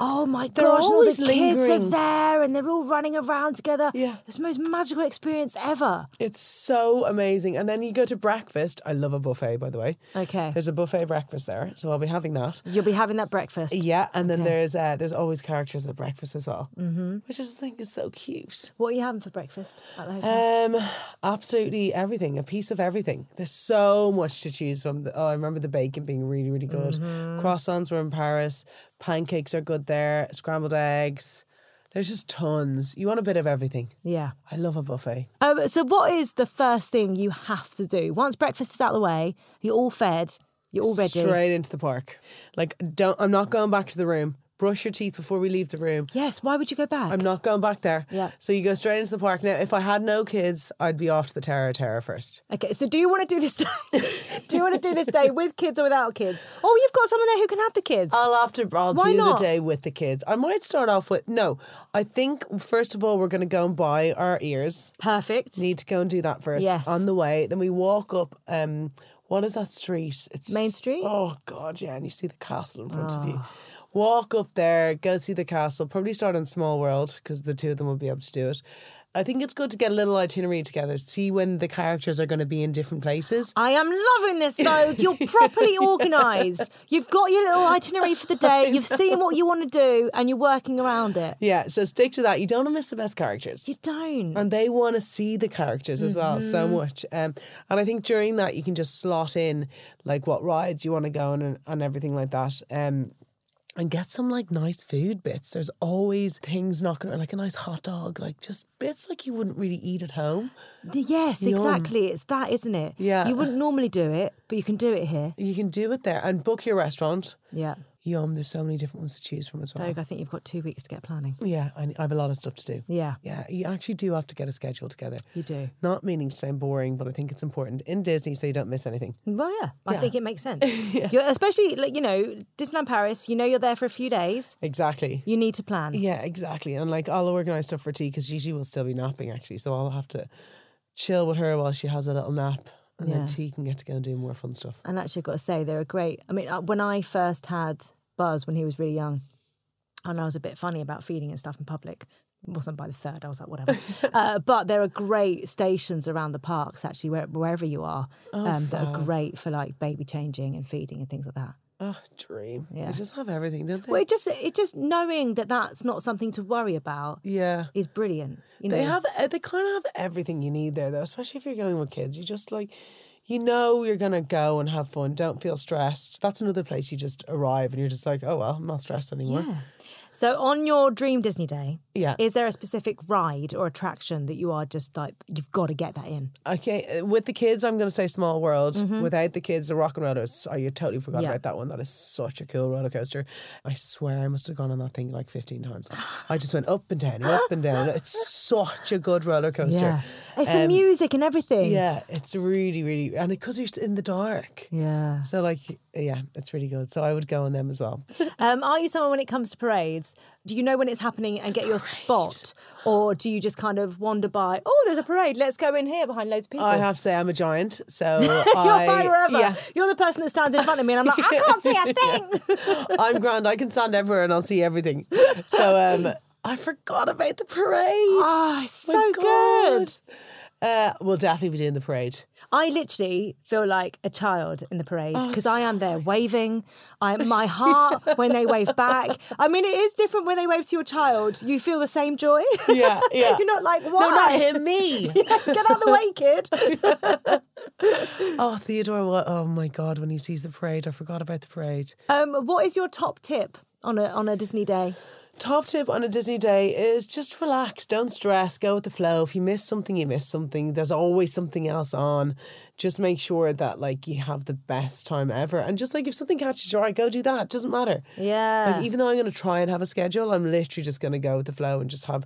Speaker 1: Oh my
Speaker 2: They're
Speaker 1: gosh, all the
Speaker 2: always
Speaker 1: kids are there and they're all running around together.
Speaker 2: Yeah.
Speaker 1: It's the most magical experience ever.
Speaker 2: It's so amazing. And then you go to breakfast. I love a buffet, by the way.
Speaker 1: Okay.
Speaker 2: There's a buffet breakfast there, so I'll be having that.
Speaker 1: You'll be having that breakfast.
Speaker 2: Yeah, and then there's uh, there's always characters at breakfast as well, mm-hmm. which I just think is so cute.
Speaker 1: What are you having for breakfast at the hotel?
Speaker 2: Um, absolutely everything, a piece of everything. There's so much to choose from. Oh, I remember the bacon being really, really good.
Speaker 1: Mm-hmm.
Speaker 2: Croissants were in Paris. Pancakes are good there. Scrambled eggs. There's just tons. You want a bit of everything.
Speaker 1: Yeah.
Speaker 2: I love a buffet.
Speaker 1: Um, so, what is the first thing you have to do once breakfast is out of the way? You're all fed. You're all ready.
Speaker 2: Straight into the park. Like, don't. I'm not going back to the room. Brush your teeth before we leave the room.
Speaker 1: Yes. Why would you go back?
Speaker 2: I'm not going back there.
Speaker 1: Yeah.
Speaker 2: So you go straight into the park. Now, if I had no kids, I'd be off to the Tower of Terror first.
Speaker 1: Okay. So, do you want to do this day? do you want to do this day with kids or without kids? Oh, you've got someone there who can have the kids.
Speaker 2: I'll have to. I'll
Speaker 1: Why
Speaker 2: do
Speaker 1: not?
Speaker 2: the day with the kids. I might start off with no. I think first of all we're going to go and buy our ears.
Speaker 1: Perfect.
Speaker 2: Need to go and do that first.
Speaker 1: Yes.
Speaker 2: On the way, then we walk up. Um, what is that street? It's
Speaker 1: Main Street?
Speaker 2: Oh God, yeah. And you see the castle in front of
Speaker 1: Ah.
Speaker 2: you. Walk up there, go see the castle. Probably start on Small World because the two of them will be able to do it. I think it's good to get a little itinerary together. See when the characters are going to be in different places.
Speaker 1: I am loving this, Vogue. You're properly organised. You've got your little itinerary for the day. You've seen what you want to do, and you're working around it.
Speaker 2: Yeah, so stick to that. You don't want to miss the best characters.
Speaker 1: You don't.
Speaker 2: and they want to see the characters as well so
Speaker 1: Mm-hmm.
Speaker 2: much um, and i think during that you can just slot in like what rides you want to go on and, and everything like that um, and get some like nice food bits there's always things knocking around like a nice hot dog like just bits like you wouldn't really eat at home
Speaker 1: Yes,
Speaker 2: Yum.
Speaker 1: exactly. It's that, isn't it?
Speaker 2: Yeah.
Speaker 1: You wouldn't normally do it, but you can do it here.
Speaker 2: you can do it there and book your restaurant
Speaker 1: Yeah.
Speaker 2: Yum there's so many different ones to choose from as well
Speaker 1: Vogue, I think you've got two weeks to get planning.
Speaker 2: yeah I, I have a lot of stuff to do
Speaker 1: Yeah,
Speaker 2: yeah you actually do have to get a schedule together
Speaker 1: you do.
Speaker 2: not meaning to sound boring but i think it's important in disney so you don't miss anything
Speaker 1: Well, yeah, I
Speaker 2: Yeah.
Speaker 1: think it makes sense. You're, especially, like, you know, Disneyland Paris, you know you're there for a few days.
Speaker 2: exactly
Speaker 1: You need to plan.
Speaker 2: Yeah, exactly. And like I'll organise stuff for tea because Gigi will still be napping actually, so I'll have to chill with her while she has a little nap, and
Speaker 1: Yeah.
Speaker 2: then T can get to go and do more fun stuff.
Speaker 1: And actually, I've got to say, they're a great. I mean, uh, when I first had Buzz when he was really young, and I was a bit funny about feeding and stuff in public. It wasn't by the third. I was like, whatever. uh, but there are great stations around the parks, actually, where, wherever you are, um, that are great for like baby changing and feeding and things like that.
Speaker 2: Oh, dream.
Speaker 1: Yeah.
Speaker 2: They just have everything, don't they?
Speaker 1: Well, it just it just knowing that that's not something to worry about
Speaker 2: yeah.
Speaker 1: is brilliant. You know, eh,
Speaker 2: They have they kind of have everything you need there though, especially if you're going with kids. You just like you know you're gonna go and have fun. Don't feel stressed. That's another place you just arrive and you're just like, oh well, I'm not stressed anymore.
Speaker 1: Yeah. So on your dream Disney day,
Speaker 2: Yeah.
Speaker 1: is there a specific ride or attraction that you are just like you've got to get that in?
Speaker 2: Okay, uh, with the kids, I'm going to say Small World. Without the kids, the Rock and Rollers. Oh, you totally forgot
Speaker 1: Mm-hmm. Yeah.
Speaker 2: about that one. That is such a cool roller coaster. I swear I must have gone on that thing like 15 times. I just went up and down, up and down. It's such a good roller coaster.
Speaker 1: Yeah, it's the
Speaker 2: Um,
Speaker 1: music and everything.
Speaker 2: Yeah, it's really, really, and because you're in the dark.
Speaker 1: yeah.
Speaker 2: So, like, yeah, it's really good. So, I would go on them as well.
Speaker 1: Um, are you someone when it comes to parades? Do you know when it's happening and get your spot, or do you just kind of wander by? Oh, there's a parade. Let's go in here behind loads of people.
Speaker 2: I have to say, I'm a giant. So,
Speaker 1: You're
Speaker 2: I,
Speaker 1: fine wherever.
Speaker 2: Yeah,
Speaker 1: You're the person that stands in front of me, and I'm like, I can't see a thing.
Speaker 2: I'm grand. I can stand everywhere and I'll see everything. So, um, I forgot about the parade.
Speaker 1: Oh, so good.
Speaker 2: Uh, we'll definitely be doing the parade.
Speaker 1: I literally feel like a child in the parade
Speaker 2: Oh,
Speaker 1: because I am there waving. I my heart when they wave back. I mean, it is different when they wave to your child. You feel the same joy.
Speaker 2: Yeah, yeah.
Speaker 1: You're not like, why?
Speaker 2: No, not him, me.
Speaker 1: Get out of the way, kid.
Speaker 2: oh, Theodore, what? Oh my God, when he sees the parade, I forgot about the parade.
Speaker 1: Um, what is your top tip on a on a Disney day?
Speaker 2: Top tip on a Disney day is just relax, don't stress, go with the flow. If you miss something, you miss something. There's always something else on. Just make sure that like you have the best time ever. And just like if something catches your eye, go do that. doesn't matter.
Speaker 1: Yeah.
Speaker 2: Like even though I'm gonna try and have a schedule, I'm literally just gonna go with the flow and just have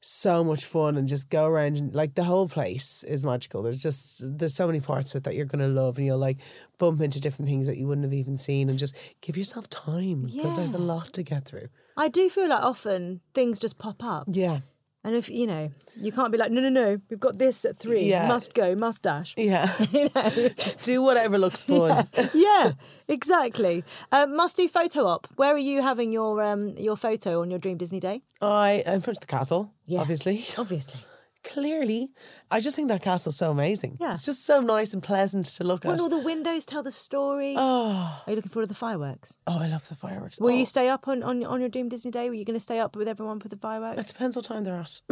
Speaker 2: so much fun and just go around and like the whole place is magical. There's just there's so many parts of it that you're gonna love and you'll like bump into different things that you wouldn't have even seen and just give yourself time because there's a lot to get through.
Speaker 1: I do feel like often things just pop up,
Speaker 2: Yeah.
Speaker 1: and if you know, you can't be like, no, no, no, we've got this at three.
Speaker 2: Yeah.
Speaker 1: Must go, must dash.
Speaker 2: Yeah.
Speaker 1: You know.
Speaker 2: just do whatever looks fun.
Speaker 1: yeah, exactly. Um, must do photo op. Where are you having your um, your photo on your Dream Disney Day?
Speaker 2: I in front of the castle,
Speaker 1: Yeah.
Speaker 2: obviously.
Speaker 1: Obviously.
Speaker 2: Clearly. I just think that castle's so amazing.
Speaker 1: Yeah.
Speaker 2: It's just so nice and pleasant to look at.
Speaker 1: When all the windows tell the story.
Speaker 2: oh,
Speaker 1: Are you looking forward to the fireworks?
Speaker 2: oh, I love the fireworks.
Speaker 1: Will
Speaker 2: Oh,
Speaker 1: you stay up on, on, on your Dream Disney Day? Were you going to stay up with everyone for the fireworks?
Speaker 2: It depends what time they're at.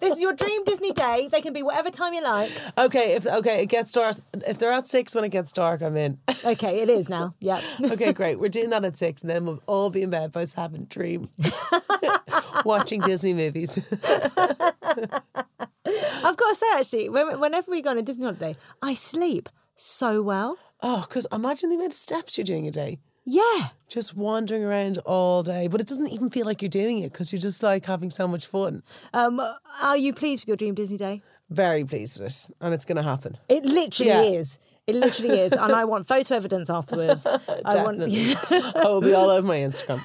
Speaker 1: this is your Dream Disney Day. They can be whatever time you like.
Speaker 2: Okay, if okay, it gets dark. If they're at six when it gets dark, I'm in.
Speaker 1: Okay, it is now. Yeah.
Speaker 2: Okay, great. We're doing that at six, and then we'll all be in bed by seven. Dream. Watching Disney movies.
Speaker 3: I've got to say, actually, whenever we go on a Disney holiday, I sleep so well.
Speaker 2: oh, because imagine the amount of steps you're doing a day.
Speaker 3: Yeah.
Speaker 2: Just wandering around all day, but it doesn't even feel like you're doing it because you're just like having so much fun.
Speaker 3: Um, are you pleased with your dream Disney day?
Speaker 2: Very pleased with it, and it's going to happen.
Speaker 3: It literally
Speaker 2: Yeah.
Speaker 3: is. It literally is, and I want photo evidence afterwards. I want.
Speaker 2: I will be all over my Instagram.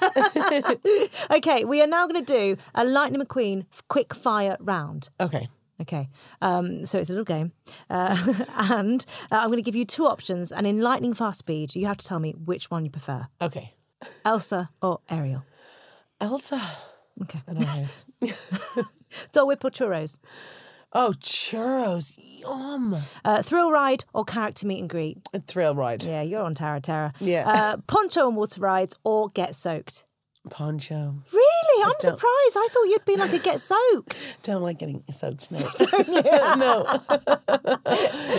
Speaker 3: okay, we are now going to do a Lightning McQueen quick fire round.
Speaker 2: Okay.
Speaker 3: Okay, um, so it's a little game, uh, and uh, I'm going to give you two options, and in lightning fast speed, you have to tell me which one you prefer:
Speaker 2: Okay.
Speaker 3: Elsa or Ariel.
Speaker 2: Elsa.
Speaker 3: Okay,
Speaker 2: I know this.
Speaker 3: Dole Whip or churros,
Speaker 2: Oh, churros. Yum.
Speaker 3: uh, thrill ride or character meet and greet.
Speaker 2: A thrill ride.
Speaker 3: Yeah, you're on Tower of Terror.
Speaker 2: Yeah.
Speaker 3: uh, poncho and water rides or get soaked.
Speaker 2: Poncho.
Speaker 3: Really, I'm
Speaker 2: don't-
Speaker 3: surprised. I thought you'd be like a get soaked.
Speaker 2: Don't like getting soaked. No. no.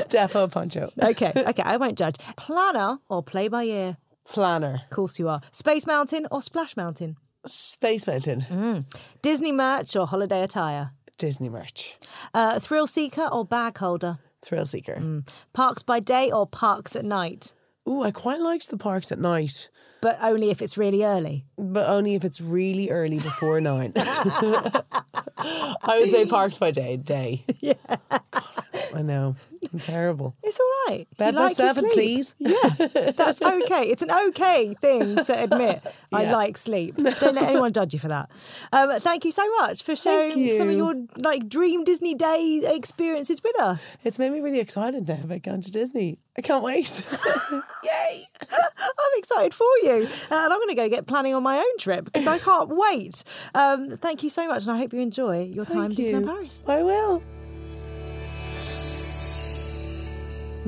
Speaker 2: Defo poncho.
Speaker 3: Okay, okay, I won't judge. Planner or play by ear.
Speaker 2: Planner.
Speaker 3: Of course you are. Space Mountain or Splash Mountain.
Speaker 2: Space Mountain.
Speaker 3: Disney merch or holiday attire.
Speaker 2: Disney merch.
Speaker 3: Uh, thrill seeker or bag holder.
Speaker 2: Thrill seeker.
Speaker 3: Parks by day or parks at night.
Speaker 2: Ooh, I quite liked the parks at night,
Speaker 3: But only if it's really early.
Speaker 2: but only if it's really early before nine. I would say parks by day. Day. Yeah. I know. I'm terrible.
Speaker 3: It's all right.
Speaker 2: Bed by
Speaker 3: like
Speaker 2: seven, please.
Speaker 3: Yeah, that's okay. It's an okay thing to admit. I like sleep. Don't let anyone judge you for that. Um, thank you so much for sharing some of your like dream Disney day experiences with us.
Speaker 2: It's made me really excited now about going to Disney. I can't wait. Yay.
Speaker 3: I'm excited for you, uh, and I'm going to go get planning on my own trip because I can't wait. Um, thank you so much, and I hope you enjoy your time
Speaker 2: Thank
Speaker 3: Disneyland. Paris.
Speaker 2: I will.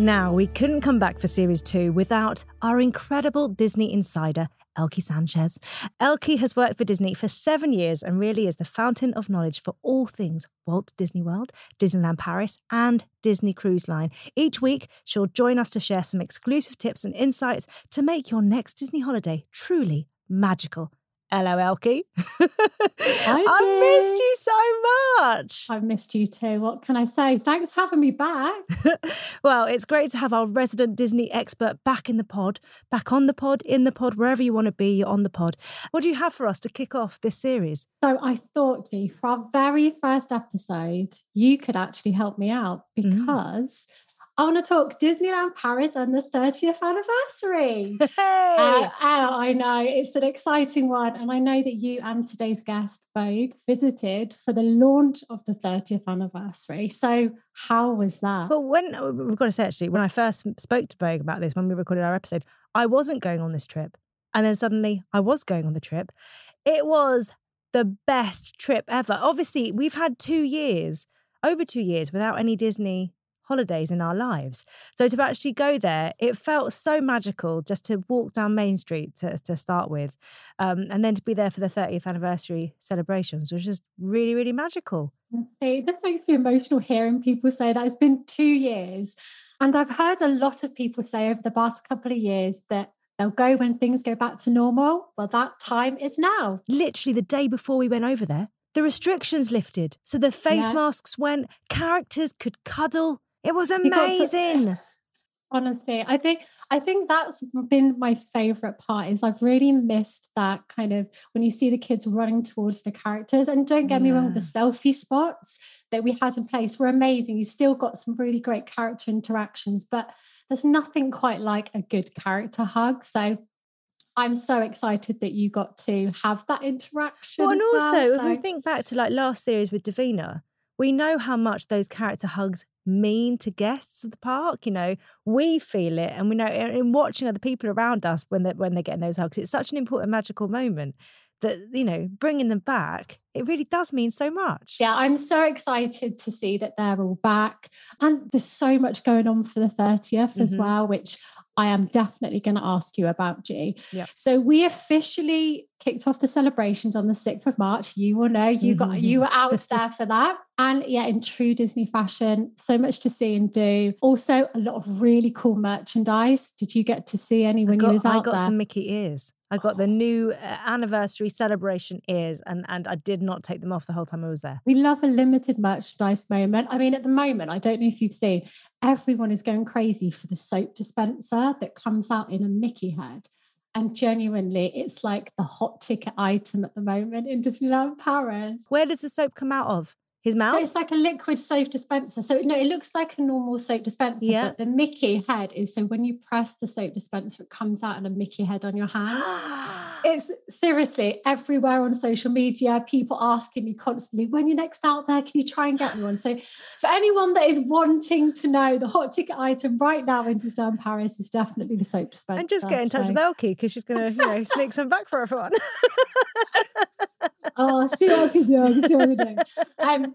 Speaker 1: Now, we couldn't come back for series two without our incredible Disney insider, Elke Sanchez. Elke has worked for Disney for seven years and really is the fountain of knowledge for all things Walt Disney World, Disneyland Paris, and Disney Cruise Line. Each week, she'll join us to share some exclusive tips and insights to make your next Disney holiday truly magical. Hello, Elke. I missed you so much.
Speaker 4: I've missed you too. What can I say? Thanks for having me back.
Speaker 1: Well, it's great to have our resident Disney expert back in the pod, back on the pod, in the pod, wherever you want to be, you're on the pod. What do you have for us to kick off this series?
Speaker 4: So I thought, G, for our very first episode, you could actually help me out mm. because I want to talk Disneyland Paris and the 30th anniversary.
Speaker 1: Hey!
Speaker 4: Uh, uh, I know it's an exciting one, and I know that you and today's guest Vogue visited for the launch of the 30th anniversary. So, how was that?
Speaker 1: well, when uh, we've got to say actually, when I first spoke to Vogue about this, when we recorded our episode, I wasn't going on this trip. And then suddenly I was going on the trip. It was the best trip ever. Obviously, we've had two years, over two years, without any Disney holidays in our lives. So to actually go there, it felt so magical just to walk down Main Street to, to start with. Um, and then to be there for the 30th anniversary celebrations was just really, really magical.
Speaker 4: See, this makes me emotional hearing people say that it's been two years. And I've heard a lot of people say over the past couple of years that they'll go when things go back to normal. Well, that time is now.
Speaker 1: literally the day before we went over there, the restrictions lifted. So the face
Speaker 4: Yeah.
Speaker 1: masks went, characters could cuddle. It was
Speaker 4: got to-
Speaker 1: amazing.
Speaker 4: Honestly, I think I think that's been my favorite part is I've really missed that kind of when you see the kids running towards the characters. And don't get me wrong, the selfie spots that we had in place were amazing. You still got some really great character interactions, but there's nothing quite like a good character hug. So I'm so excited that you got to have that interaction.
Speaker 1: Well, and also,
Speaker 4: well,
Speaker 1: if we think back to like last series with Davina, we know how much those character hugs mean to guests of the park. You know, we feel it, and we know in in watching other people around us when they when they're getting those hugs, it's such an important magical moment that you know bringing them back. It really does mean so much.
Speaker 4: Yeah, I'm so excited to see that they're all back. And there's so much going on for the 30th as
Speaker 1: Mhm.
Speaker 4: well, which I am definitely going to ask you about, G.
Speaker 1: Yep.
Speaker 4: So we officially kicked off the celebrations on the 6th of March. You will know you got
Speaker 1: Mhm.
Speaker 4: you were out there for that. And yeah, in true Disney fashion, so much to see and do. Also, a lot of really cool merchandise. Did you get to see any when
Speaker 1: got,
Speaker 4: you was out there?
Speaker 1: I got
Speaker 4: there?
Speaker 1: some Mickey ears. I got the new uh, anniversary celebration ears, and and I did not take them off the whole time I was there.
Speaker 4: We love a limited merchandise moment. I mean, at the moment, I don't know if you've seen, everyone is going crazy for the soap dispenser that comes out in a Mickey head. And genuinely, it's like the hot ticket item at the moment in Disneyland Paris.
Speaker 1: Where does the soap come out of? His
Speaker 4: So
Speaker 1: mouth?
Speaker 4: It's like a liquid soap dispenser. So no, it looks like a normal soap dispenser,
Speaker 1: Yeah.
Speaker 4: but the Mickey head is so when you press the soap dispenser, it comes out in a Mickey head on your hands. it's seriously everywhere on social media. People asking me constantly, when you're next out there, can you try and get me one? So for anyone that is wanting to know, the hot ticket item right now in Disneyland Paris is definitely the soap dispenser.
Speaker 1: and just get in touch
Speaker 4: So-
Speaker 1: with Elke because she's going to, you know, sneak some back for everyone.
Speaker 4: oh, see what I can do. See what I can do. Um,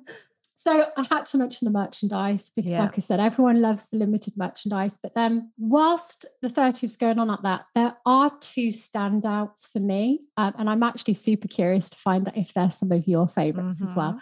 Speaker 4: so I had to mention the merchandise because,
Speaker 1: Yeah.
Speaker 4: like I said, everyone loves the limited merchandise. But then, whilst the 30th going on at that, there are two standouts for me, um, and I'm actually super curious to find out if they're some of your favorites as well.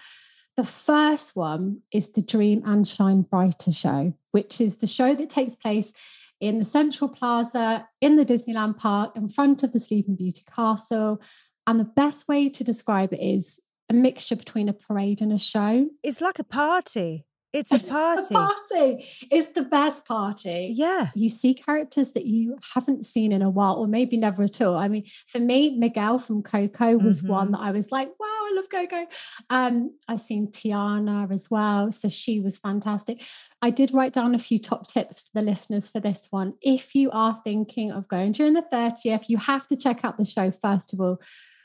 Speaker 4: The first one is the Dream and Shine Brighter show, which is the show that takes place in the Central Plaza in the Disneyland Park in front of the Sleeping Beauty Castle. And the best way to describe it is a mixture between a parade and a show.
Speaker 1: it's like a party. It's a
Speaker 4: A
Speaker 1: party.
Speaker 4: party is the best party.
Speaker 1: Yeah.
Speaker 4: You see characters that you haven't seen in a while, or maybe never at all. I mean, for me, Miguel from Coco was one
Speaker 1: Mhm.
Speaker 4: that I was like, wow, I love Coco. Um, I've seen Tiana as well. So she was fantastic. I did write down a few top tips for the listeners for this one. If you are thinking of going during the 30th, you have to check out the show first of all.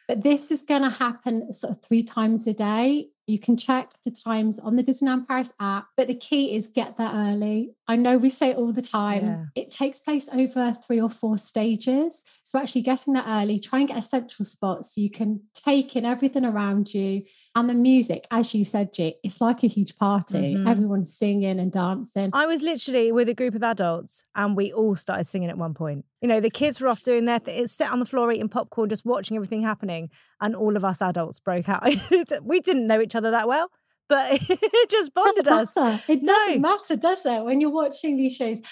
Speaker 4: But this is going to happen sort of three times a day. You can check the times on the Disneyland Paris app, but the key is get there early. I know we say it all the time.
Speaker 1: Yeah.
Speaker 4: It takes place over three or four stages. So actually getting there early, try and get a central spot so you can take in everything around you. And the music, as you said, G, it's like a huge party.
Speaker 1: Mhm.
Speaker 4: Everyone's singing and dancing.
Speaker 1: I was literally with a group of adults and we all started singing at one point. You know, the kids were off doing their thing, sit on the floor eating popcorn, just watching everything happening. And all of us adults broke out. we didn't know each other that well, but it just bonded us.
Speaker 4: doesn't matter. It
Speaker 1: No.
Speaker 4: doesn't matter, does it? When you're watching these shows.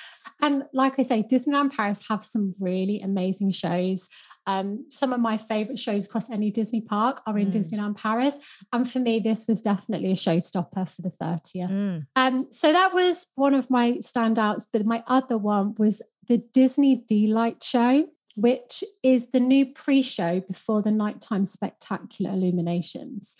Speaker 4: And like I say, Disneyland Paris have some really amazing shows. Um, some of my favorite shows across any Disney park are in
Speaker 1: Mm.
Speaker 4: Disneyland Paris. And for me, this was definitely a showstopper for the 30th.
Speaker 1: Mm.
Speaker 4: Um, so that was one of my standouts. But my other one was the Disney D-Light Show, which is the new pre show before the nighttime spectacular illuminations.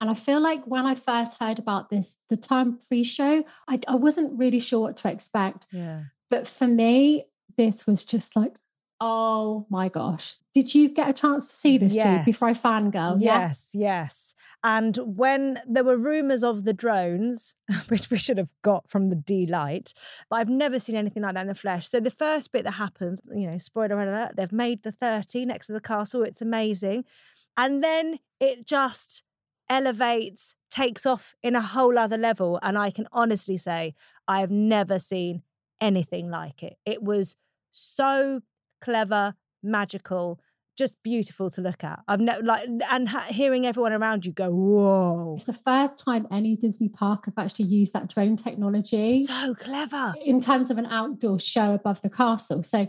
Speaker 4: And I feel like when I first heard about this, the term pre show, I, I wasn't really sure what to expect.
Speaker 1: Yeah.
Speaker 4: But for me, this was just like, oh my gosh. Did you get a chance to see this, Jude, before I
Speaker 1: Yes.
Speaker 4: fangirl? Yeah.
Speaker 1: Yes, yes. And when there were rumours of the drones, which we should have got from the D light, but I've never seen anything like that in the flesh. So the first bit that happens, you know, spoiler alert, they've made the 30 next to the castle. It's amazing. And then it just elevates, takes off in a whole other level. And I can honestly say, I have never seen anything like it. It was so clever, magical, just beautiful to look at. I've never like and ha- hearing everyone around you go, whoa,
Speaker 4: It's the first time any Disney park have actually used that drone technology.
Speaker 1: so clever.
Speaker 4: in terms of an outdoor show above the castle. So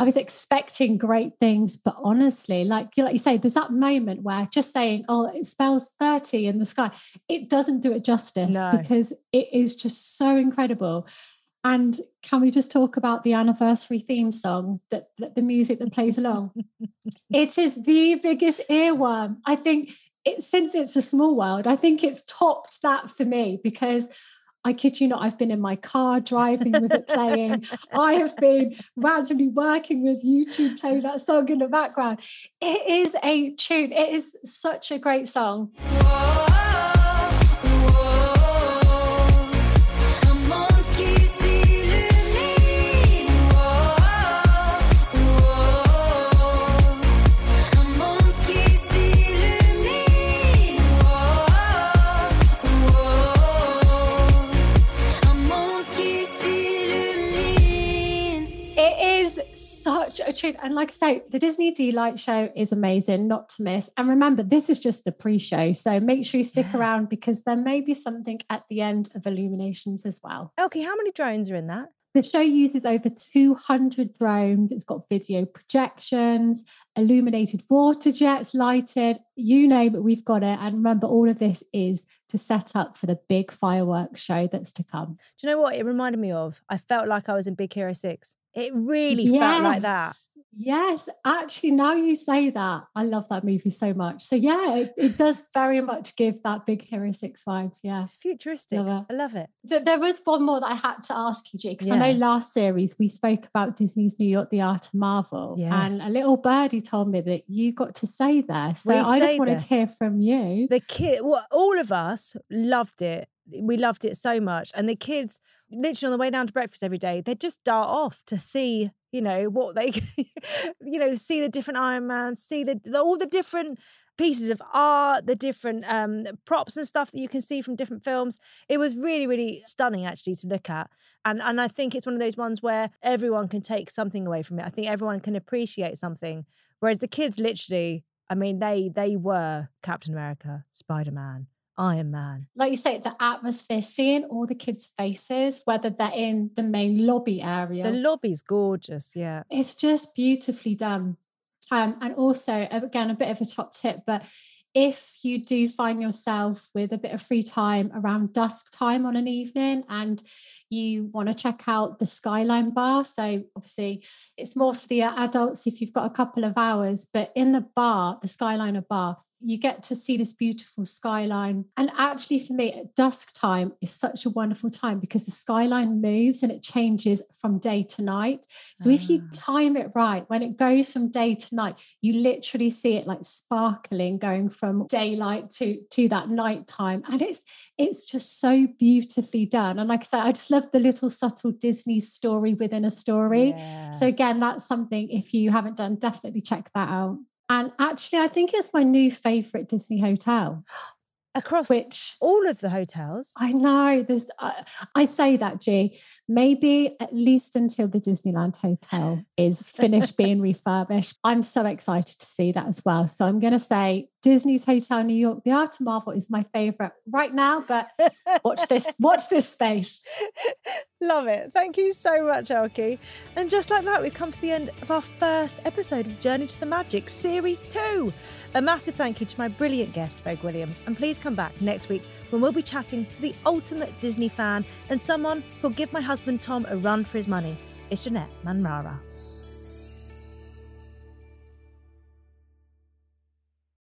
Speaker 4: I was expecting great things, but honestly, like like you say, there's that moment where just saying, "Oh, it spells 30 in the sky," it doesn't do it justice
Speaker 1: No.
Speaker 4: because it is just so incredible. And can we just talk about the anniversary theme song that, that the music that plays along? it is the biggest earworm. I think it, since it's a small world, I think it's topped that for me because I kid you not, I've been in my car driving with it playing. I have been randomly working with YouTube playing that song in the background. It is a tune. It is such a great song.
Speaker 5: Un
Speaker 4: such a treat. And like I say, the Disney D-Light show is amazing, not to miss. And remember, this is just a pre show. So make sure you stick
Speaker 1: Yeah.
Speaker 4: around because there may be something at the end of Illuminations as well.
Speaker 1: Okay, how many drones are in that?
Speaker 4: The show uses over 200 drones. It's got video projections, illuminated water jets, lighted, you name it, we've got it. And remember, all of this is to set up for the big fireworks show that's to come.
Speaker 1: Do you know what it reminded me of? I felt like I was in Big Hero 6. It really felt like that.
Speaker 4: Yes. Yes, actually, now you say that, I love that movie so much. So yeah, it, it does very much give that Big Hero Six vibes. Yeah.
Speaker 1: It's futuristic.
Speaker 4: Love
Speaker 1: I love it.
Speaker 4: Th- There was one more that I had to ask you, G, because I know last series we spoke about Disney's New York, The Art of Marvel, and a little birdie told me that you got to stay there. So I just wanted
Speaker 1: there.
Speaker 4: to hear from you.
Speaker 1: The kid, well, all of us loved it. We loved it so much. And the kids, literally on the way down to breakfast every day, they'd just dart off to see, you know, what they, you know, see the different Iron Man, see the, the all the different pieces of art, the different um, props and stuff that you can see from different films. It was really, really stunning actually to look at. And and I think it's one of those ones where everyone can take something away from it. I think everyone can appreciate something. Whereas the kids literally, I mean, they they were Captain America, Spider Man, Iron Man.
Speaker 4: like you say, the atmosphere, seeing all the kids' faces, whether they're in the main lobby area,
Speaker 1: The lobby's gorgeous, yeah.
Speaker 4: it's just beautifully done. Um, and also, again, a bit of a top tip, but if you do find yourself with a bit of free time around dusk time on an evening and you want to check out the Skyline Bar, so obviously it's more for the adults if you've got a couple of hours, but in the bar, the Skyliner Bar, you get to see this beautiful skyline. And actually, for me, at dusk time is such a wonderful time because the skyline moves and it changes from day to night. So if you ah. time it right, when it goes from day to night, you literally see it like sparkling, going from daylight to to that nighttime, and it's it's just so beautifully done. And like I said, I just love the little subtle Disney story within a story. So again, that's something if you haven't done, definitely check that out. And actually, I think it's my new favorite Disney hotel,
Speaker 1: across
Speaker 4: which
Speaker 1: all of the hotels.
Speaker 4: I know there's, I, I say that, G, maybe at least until the Disneyland Hotel is finished being refurbished. I'm so excited to see that as well. So I'm going to say Disney's Hotel New York, The Art of Marvel is my favorite right now, but watch this, watch this space.
Speaker 1: Love it. Thank you so much, Elke. And just like that, we've come to the end of our first episode of Journey to the Magic Series 2. A massive thank you to my brilliant guest, Vogue Williams. And please come back next week when we'll be chatting to the ultimate Disney fan and someone who'll give my husband Tom a run for his money. It's Janette Manrara.